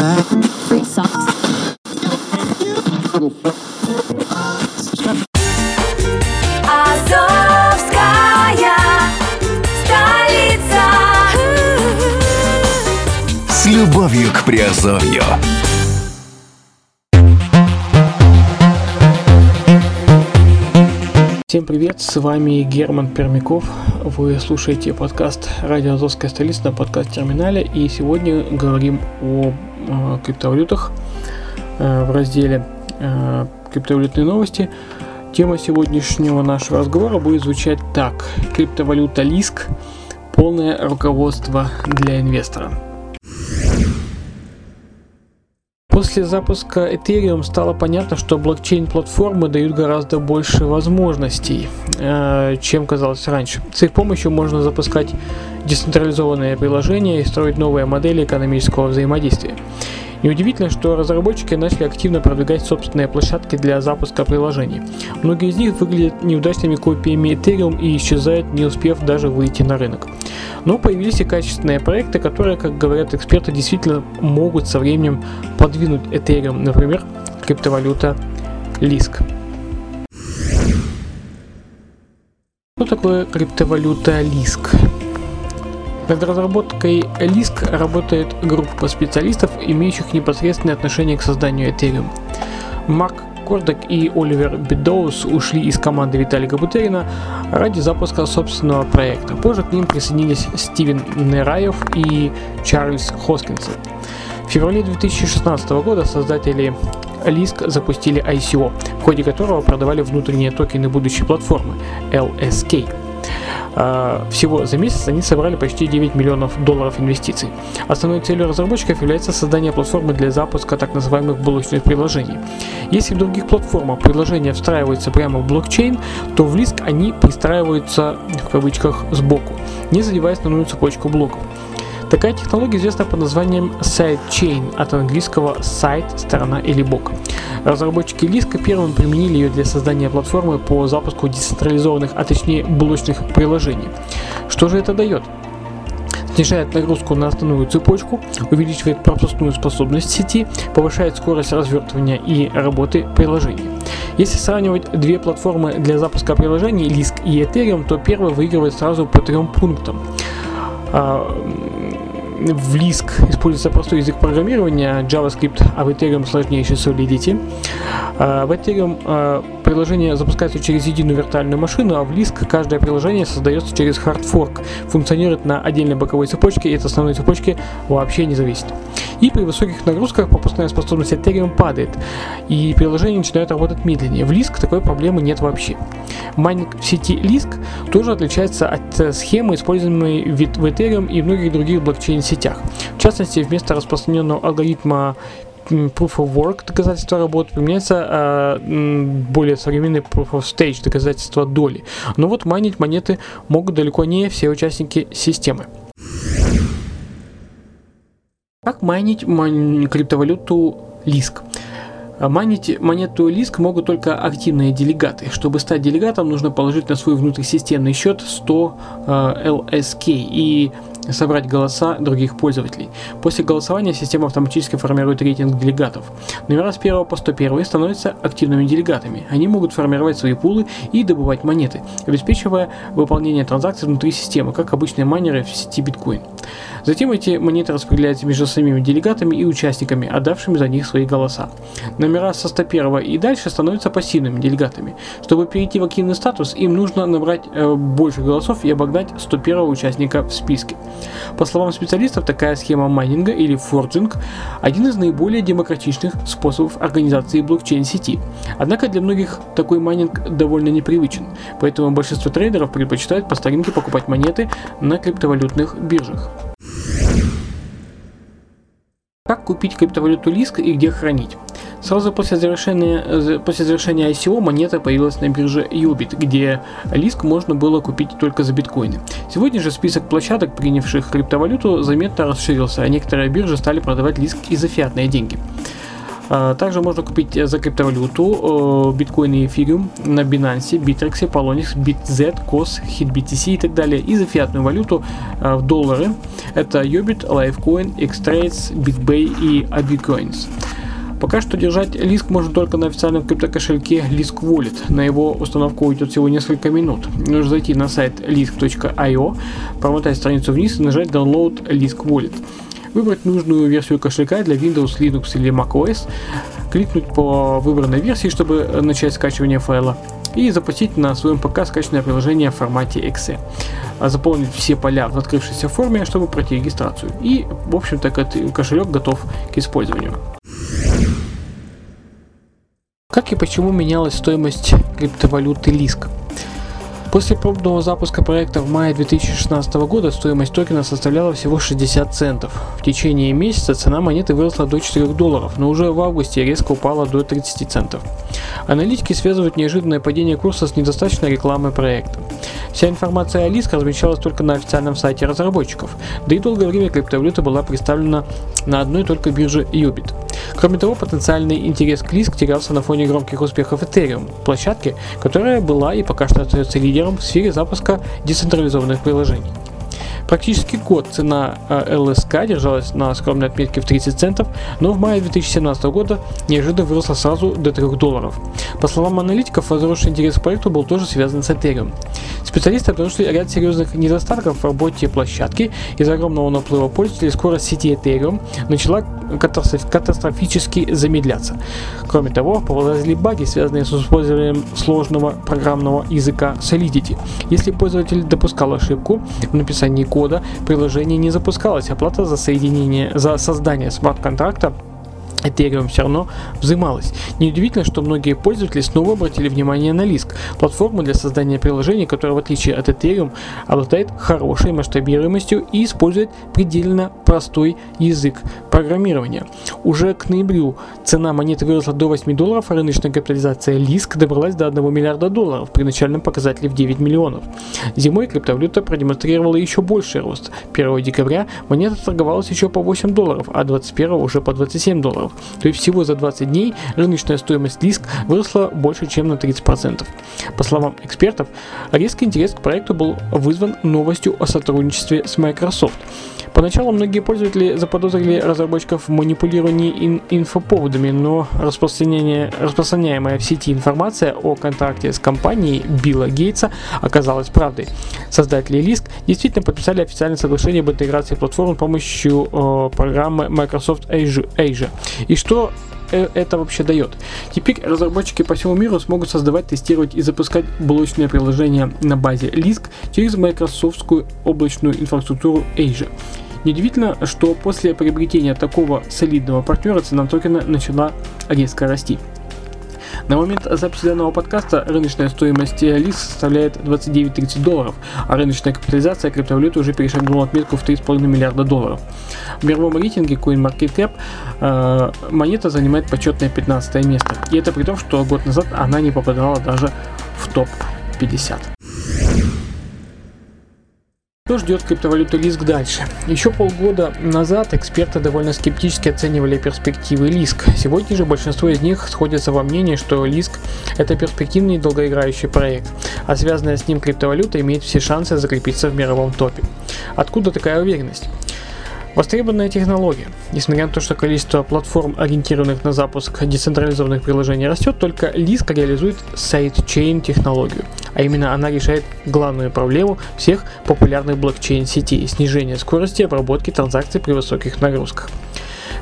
Free socks. Азовская столица. С любовью к Приазовью. Всем привет, с вами Герман Пермяков. Вы слушаете подкаст «Радио Азовская столица» на подкаст-терминале. И сегодня говорим о криптовалютах э, в разделе э, «Криптовалютные новости». Тема сегодняшнего нашего разговора будет звучать так. Криптовалюта Лиск. Полное руководство для инвестора. После запуска Ethereum стало понятно, что блокчейн-платформы дают гораздо больше возможностей, э, чем казалось раньше. С их помощью можно запускать децентрализованные приложения и строить новые модели экономического взаимодействия. Неудивительно, что разработчики начали активно продвигать собственные площадки для запуска приложений. Многие из них выглядят неудачными копиями Ethereum и исчезают, не успев даже выйти на рынок. Но появились и качественные проекты, которые, как говорят эксперты, действительно могут со временем подвинуть Ethereum, например, криптовалюта Lisk. Что такое криптовалюта Lisk? Над разработкой Lisk работает группа специалистов, имеющих непосредственное отношение к созданию Ethereum. Марк Кордок и Оливер Бедоус ушли из команды Виталика Бутерина ради запуска собственного проекта. Позже к ним присоединились Стивен Нераев и Чарльз Хоскинсон. В феврале 2016 года создатели Lisk запустили ICO, в ходе которого продавали внутренние токены будущей платформы LSK. А, Всего за месяц они собрали почти 9 миллионов долларов инвестиций. Основной целью разработчиков является создание платформы для запуска так называемых блочных приложений. Если в других платформах приложения встраиваются прямо в блокчейн, то в Lisk они пристраиваются в кавычках сбоку, не задевая основную цепочку блоков. Такая технология известна под названием sidechain, от английского side – сторона или бок. Разработчики Лиска первым применили ее для создания платформы по запуску децентрализованных, а точнее блочных приложений. Что же это дает? снижает нагрузку на основную цепочку, увеличивает пропускную способность сети, повышает скорость развертывания и работы приложений. Если сравнивать две платформы для запуска приложений, Lisk и Ethereum, то первая выигрывает сразу по трем пунктам. В Lisk используется простой язык программирования JavaScript, а в Ethereum сложнейший Solidity. А, В Ethereum а, приложение запускается через единую виртуальную машину, а в Lisk каждое приложение создается через fork, функционирует на отдельной боковой цепочке и от основной цепочки вообще не зависит. И при высоких нагрузках пропускная способность Ethereum падает, и приложение начинает работать медленнее. В Lisk такой проблемы нет вообще. Майнинг в сети Lisk тоже отличается от э, схемы, используемой в Ethereum и многих других блокчейн-сетях. В частности, вместо распространенного алгоритма Proof of Work доказательства работы применяется а, м, более современный Proof of Stage доказательства доли. Но вот майнить монеты могут далеко не все участники системы. Как майнить мон- криптовалюту Lisk? А Майнить монету Lisk могут только активные делегаты. Чтобы стать делегатом, нужно положить на свой внутрисистемный счет 100 э, LSK и собрать голоса других пользователей. После голосования система автоматически формирует рейтинг делегатов. Номера с 1 по 101 становятся активными делегатами. Они могут формировать свои пулы и добывать монеты, обеспечивая выполнение транзакций внутри системы, как обычные майнеры в сети биткоин. Затем эти монеты распределяются между самими делегатами и участниками, отдавшими за них свои голоса. Номера со 101 и дальше становятся пассивными делегатами. Чтобы перейти в активный статус, им нужно набрать э, больше голосов и обогнать 101 участника в списке. По словам специалистов, такая схема майнинга или форджинг – один из наиболее демократичных способов организации блокчейн-сети. Однако для многих такой майнинг довольно непривычен, поэтому большинство трейдеров предпочитают по старинке покупать монеты на криптовалютных биржах. Купить криптовалюту Lisk и где хранить? Сразу после завершения, э, после завершения ICO монета появилась на бирже YoBit, где Lisk можно было купить только за биткоины. Сегодня же список площадок, принявших криптовалюту, заметно расширился, а некоторые биржи стали продавать Lisk и за фиатные деньги. А, также можно купить за криптовалюту биткоин и эфириум на Binance, Bittrex, Polonix, BitZ, COS, HitBTC и так далее. И за фиатную валюту в доллары это Yobit, Lifecoin, Xtrades, BitBay и Abicoins. Пока что держать лиск можно только на официальном криптокошельке Lisk Wallet. На его установку уйдет всего несколько минут. Нужно зайти на сайт lisk.io, промотать страницу вниз и нажать Download Lisk Wallet. Выбрать нужную версию кошелька для Windows, Linux или macOS, кликнуть по выбранной версии, чтобы начать скачивание файла, и запустить на своем ПК скачанное приложение в формате .exe. А заполнить все поля в открывшейся форме, чтобы пройти регистрацию. И, в общем-то, кошелек готов к использованию. Как и почему менялась стоимость криптовалюты Лиск? После пробного запуска проекта в мае 2016 года стоимость токена составляла всего 60 центов. В течение месяца цена монеты выросла до 4 долларов, но уже в августе резко упала до 30 центов. Аналитики связывают неожиданное падение курса с недостаточной рекламой проекта. Вся информация о Лиск размещалась только на официальном сайте разработчиков, да и долгое время криптовалюта была представлена на одной только бирже Ubit. Кроме того, потенциальный интерес к Лиск терялся на фоне громких успехов Ethereum, площадки, которая была и пока что остается лидером в сфере запуска децентрализованных приложений. Практически год цена э, ЛСК держалась на скромной отметке в 30 центов, но в мае 2017 года неожиданно выросла сразу до 3 долларов. По словам аналитиков, возросший интерес к проекту был тоже связан с Ethereum. Специалисты обнаружили ряд серьезных недостатков в работе площадки. Из-за огромного наплыва пользователей скорость сети Ethereum начала катастрофически замедляться. Кроме того, повылазили баги, связанные с использованием сложного программного языка Solidity. Если пользователь допускал ошибку в написании кода, приложение не запускалось, оплата за соединение, за создание смарт-контракта Ethereum все равно взималось. Неудивительно, что многие пользователи снова обратили внимание на Lisk, платформу для создания приложений, которая в отличие от Ethereum обладает хорошей масштабируемостью и использует предельно простой язык программирования. Уже к ноябрю цена монеты выросла до 8 долларов, а рыночная капитализация Lisk добралась до 1 миллиарда долларов при начальном показателе в 9 миллионов. Зимой криптовалюта продемонстрировала еще больший рост. 1 декабря монета торговалась еще по 8 долларов, а 21 уже по 27 долларов долларов. То есть всего за 20 дней рыночная стоимость диск выросла больше, чем на 30%. По словам экспертов, резкий интерес к проекту был вызван новостью о сотрудничестве с Microsoft. Поначалу многие пользователи заподозрили разработчиков в манипулировании ин- инфоповодами, но распространение, распространяемая в сети информация о контракте с компанией Билла Гейтса оказалась правдой. Создатели Lisk действительно подписали официальное соглашение об интеграции платформ с помощью э, программы Microsoft Azure. И что э, это вообще дает. Теперь разработчики по всему миру смогут создавать, тестировать и запускать блочные приложения на базе Lisk через майкрософтскую облачную инфраструктуру Azure. Неудивительно, что после приобретения такого солидного партнера цена токена начала резко расти. На момент записи данного подкаста рыночная стоимость ЛИС составляет 29-30 долларов, а рыночная капитализация криптовалюты уже перешагнула отметку в 3,5 миллиарда долларов. В мировом рейтинге CoinMarketCap э, монета занимает почетное 15 место. И это при том, что год назад она не попадала даже в топ-50. Что ждет криптовалюту Лиск дальше? Еще полгода назад эксперты довольно скептически оценивали перспективы Лиск. Сегодня же большинство из них сходятся во мнении, что Лиск это перспективный и долгоиграющий проект, а связанная с ним криптовалюта имеет все шансы закрепиться в мировом топе. Откуда такая уверенность? Востребованная технология. Несмотря на то, что количество платформ, ориентированных на запуск децентрализованных приложений растет, только Lisk реализует сайт-чейн технологию. А именно она решает главную проблему всех популярных блокчейн-сетей – снижение скорости обработки транзакций при высоких нагрузках.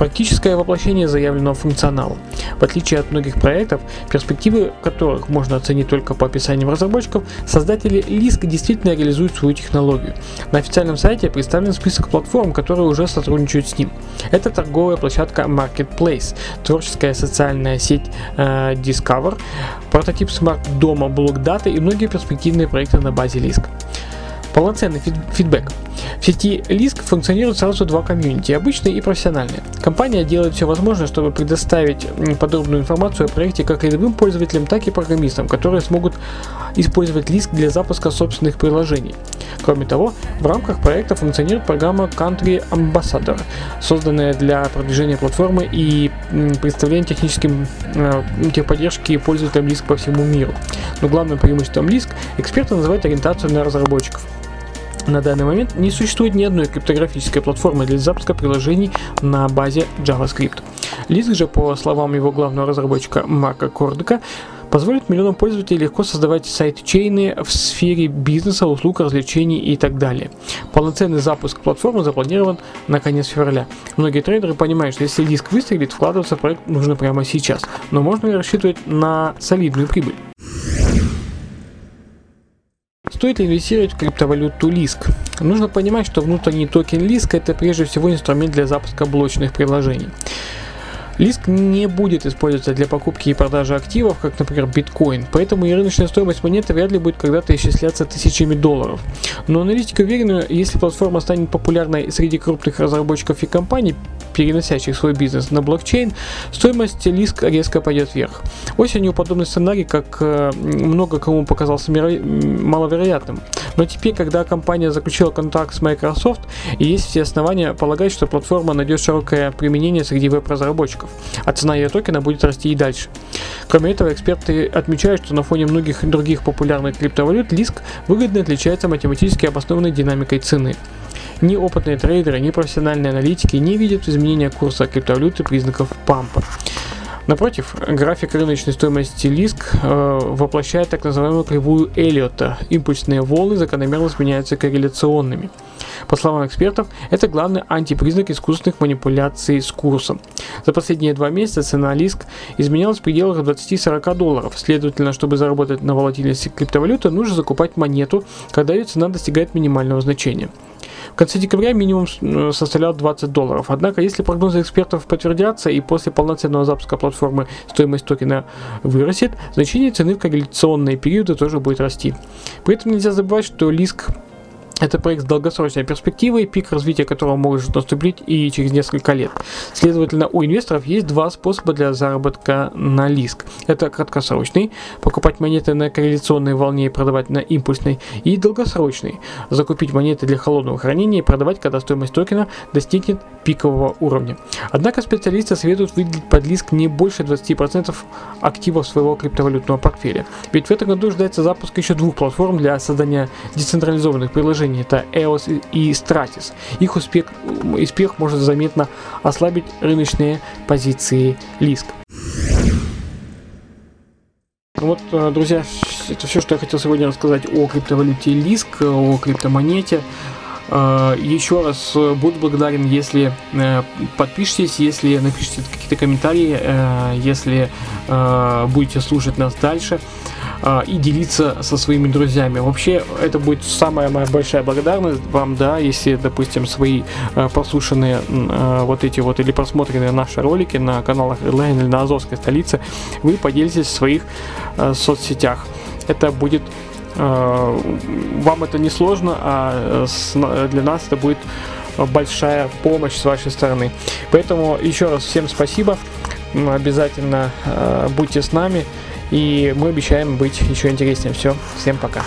Практическое воплощение заявленного функционала. В отличие от многих проектов, перспективы которых можно оценить только по описаниям разработчиков, создатели Lisk действительно реализуют свою технологию. На официальном сайте представлен список платформ, которые уже сотрудничают с ним. Это торговая площадка Marketplace, творческая социальная сеть э, Discover, прототип смарт-дома даты и многие перспективные проекты на базе Lisk. Полноценный фид- фидбэк. В сети Lisk функционируют сразу два комьюнити, обычные и профессиональные. Компания делает все возможное, чтобы предоставить подробную информацию о проекте как рядовым пользователям, так и программистам, которые смогут использовать Lisk для запуска собственных приложений. Кроме того, в рамках проекта функционирует программа Country Ambassador, созданная для продвижения платформы и представления техническим э, техподдержки пользователям Lisk по всему миру. Но главным преимуществом Lisk эксперты называют ориентацию на разработчиков. На данный момент не существует ни одной криптографической платформы для запуска приложений на базе JavaScript. Lisk же, по словам его главного разработчика Марка Кордека, позволит миллионам пользователей легко создавать сайт-чейны в сфере бизнеса, услуг, развлечений и так далее. Полноценный запуск платформы запланирован на конец февраля. Многие трейдеры понимают, что если диск выстрелит, вкладываться в проект нужно прямо сейчас. Но можно ли рассчитывать на солидную прибыль? Стоит ли инвестировать в криптовалюту LISK? Нужно понимать, что внутренний токен LISK это прежде всего инструмент для запуска блочных приложений. Лиск не будет использоваться для покупки и продажи активов, как, например, биткоин, поэтому и рыночная стоимость монеты вряд ли будет когда-то исчисляться тысячами долларов. Но аналитики уверены, если платформа станет популярной среди крупных разработчиков и компаний, переносящих свой бизнес на блокчейн, стоимость лиск резко пойдет вверх. Осенью подобный сценарий, как э, много кому показался маловероятным. Но теперь, когда компания заключила контракт с Microsoft, есть все основания полагать, что платформа найдет широкое применение среди веб-разработчиков, а цена ее токена будет расти и дальше. Кроме этого, эксперты отмечают, что на фоне многих других популярных криптовалют Лиск выгодно отличается математически обоснованной динамикой цены. Ни опытные трейдеры, ни профессиональные аналитики не видят изменения курса криптовалюты признаков пампа. Напротив, график рыночной стоимости лиск э, воплощает так называемую кривую Эллиота. Импульсные волны закономерно сменяются корреляционными. По словам экспертов, это главный антипризнак искусственных манипуляций с курсом. За последние два месяца цена лиск изменялась в пределах 20-40 долларов. Следовательно, чтобы заработать на волатильности криптовалюты, нужно закупать монету, когда ее цена достигает минимального значения. В конце декабря минимум э, составлял 20 долларов. Однако, если прогнозы экспертов подтвердятся и после полноценного запуска платформы стоимость токена вырастет, значение цены в корреляционные периоды тоже будет расти. При этом нельзя забывать, что лиск это проект с долгосрочной перспективой, пик развития которого может наступить и через несколько лет. Следовательно, у инвесторов есть два способа для заработка на лиск. Это краткосрочный, покупать монеты на корреляционной волне и продавать на импульсной, и долгосрочный, закупить монеты для холодного хранения и продавать, когда стоимость токена достигнет пикового уровня. Однако специалисты советуют выделить под лиск не больше 20% активов своего криптовалютного портфеля. Ведь в этом году ждается запуск еще двух платформ для создания децентрализованных приложений приложений, это EOS и Stratis. Их успех, успех может заметно ослабить рыночные позиции Лиск. Вот, э, друзья, это все, что я хотел сегодня рассказать о криптовалюте Лиск, о криптомонете. Э, Еще раз э, буду благодарен, если подпишитесь, если напишите какие-то комментарии, если будете слушать нас дальше. А, и делиться со своими друзьями. Вообще, это будет самая моя большая благодарность вам, да, если, допустим, свои а, прослушанные а, вот эти вот или просмотренные наши ролики на каналах Redline или на Азовской столице, вы поделитесь в своих соцсетях. Это будет вам это не сложно, а для нас это будет большая помощь с вашей стороны. Поэтому еще раз всем спасибо. Обязательно будьте с нами. И мы обещаем быть еще интереснее. Все, всем пока.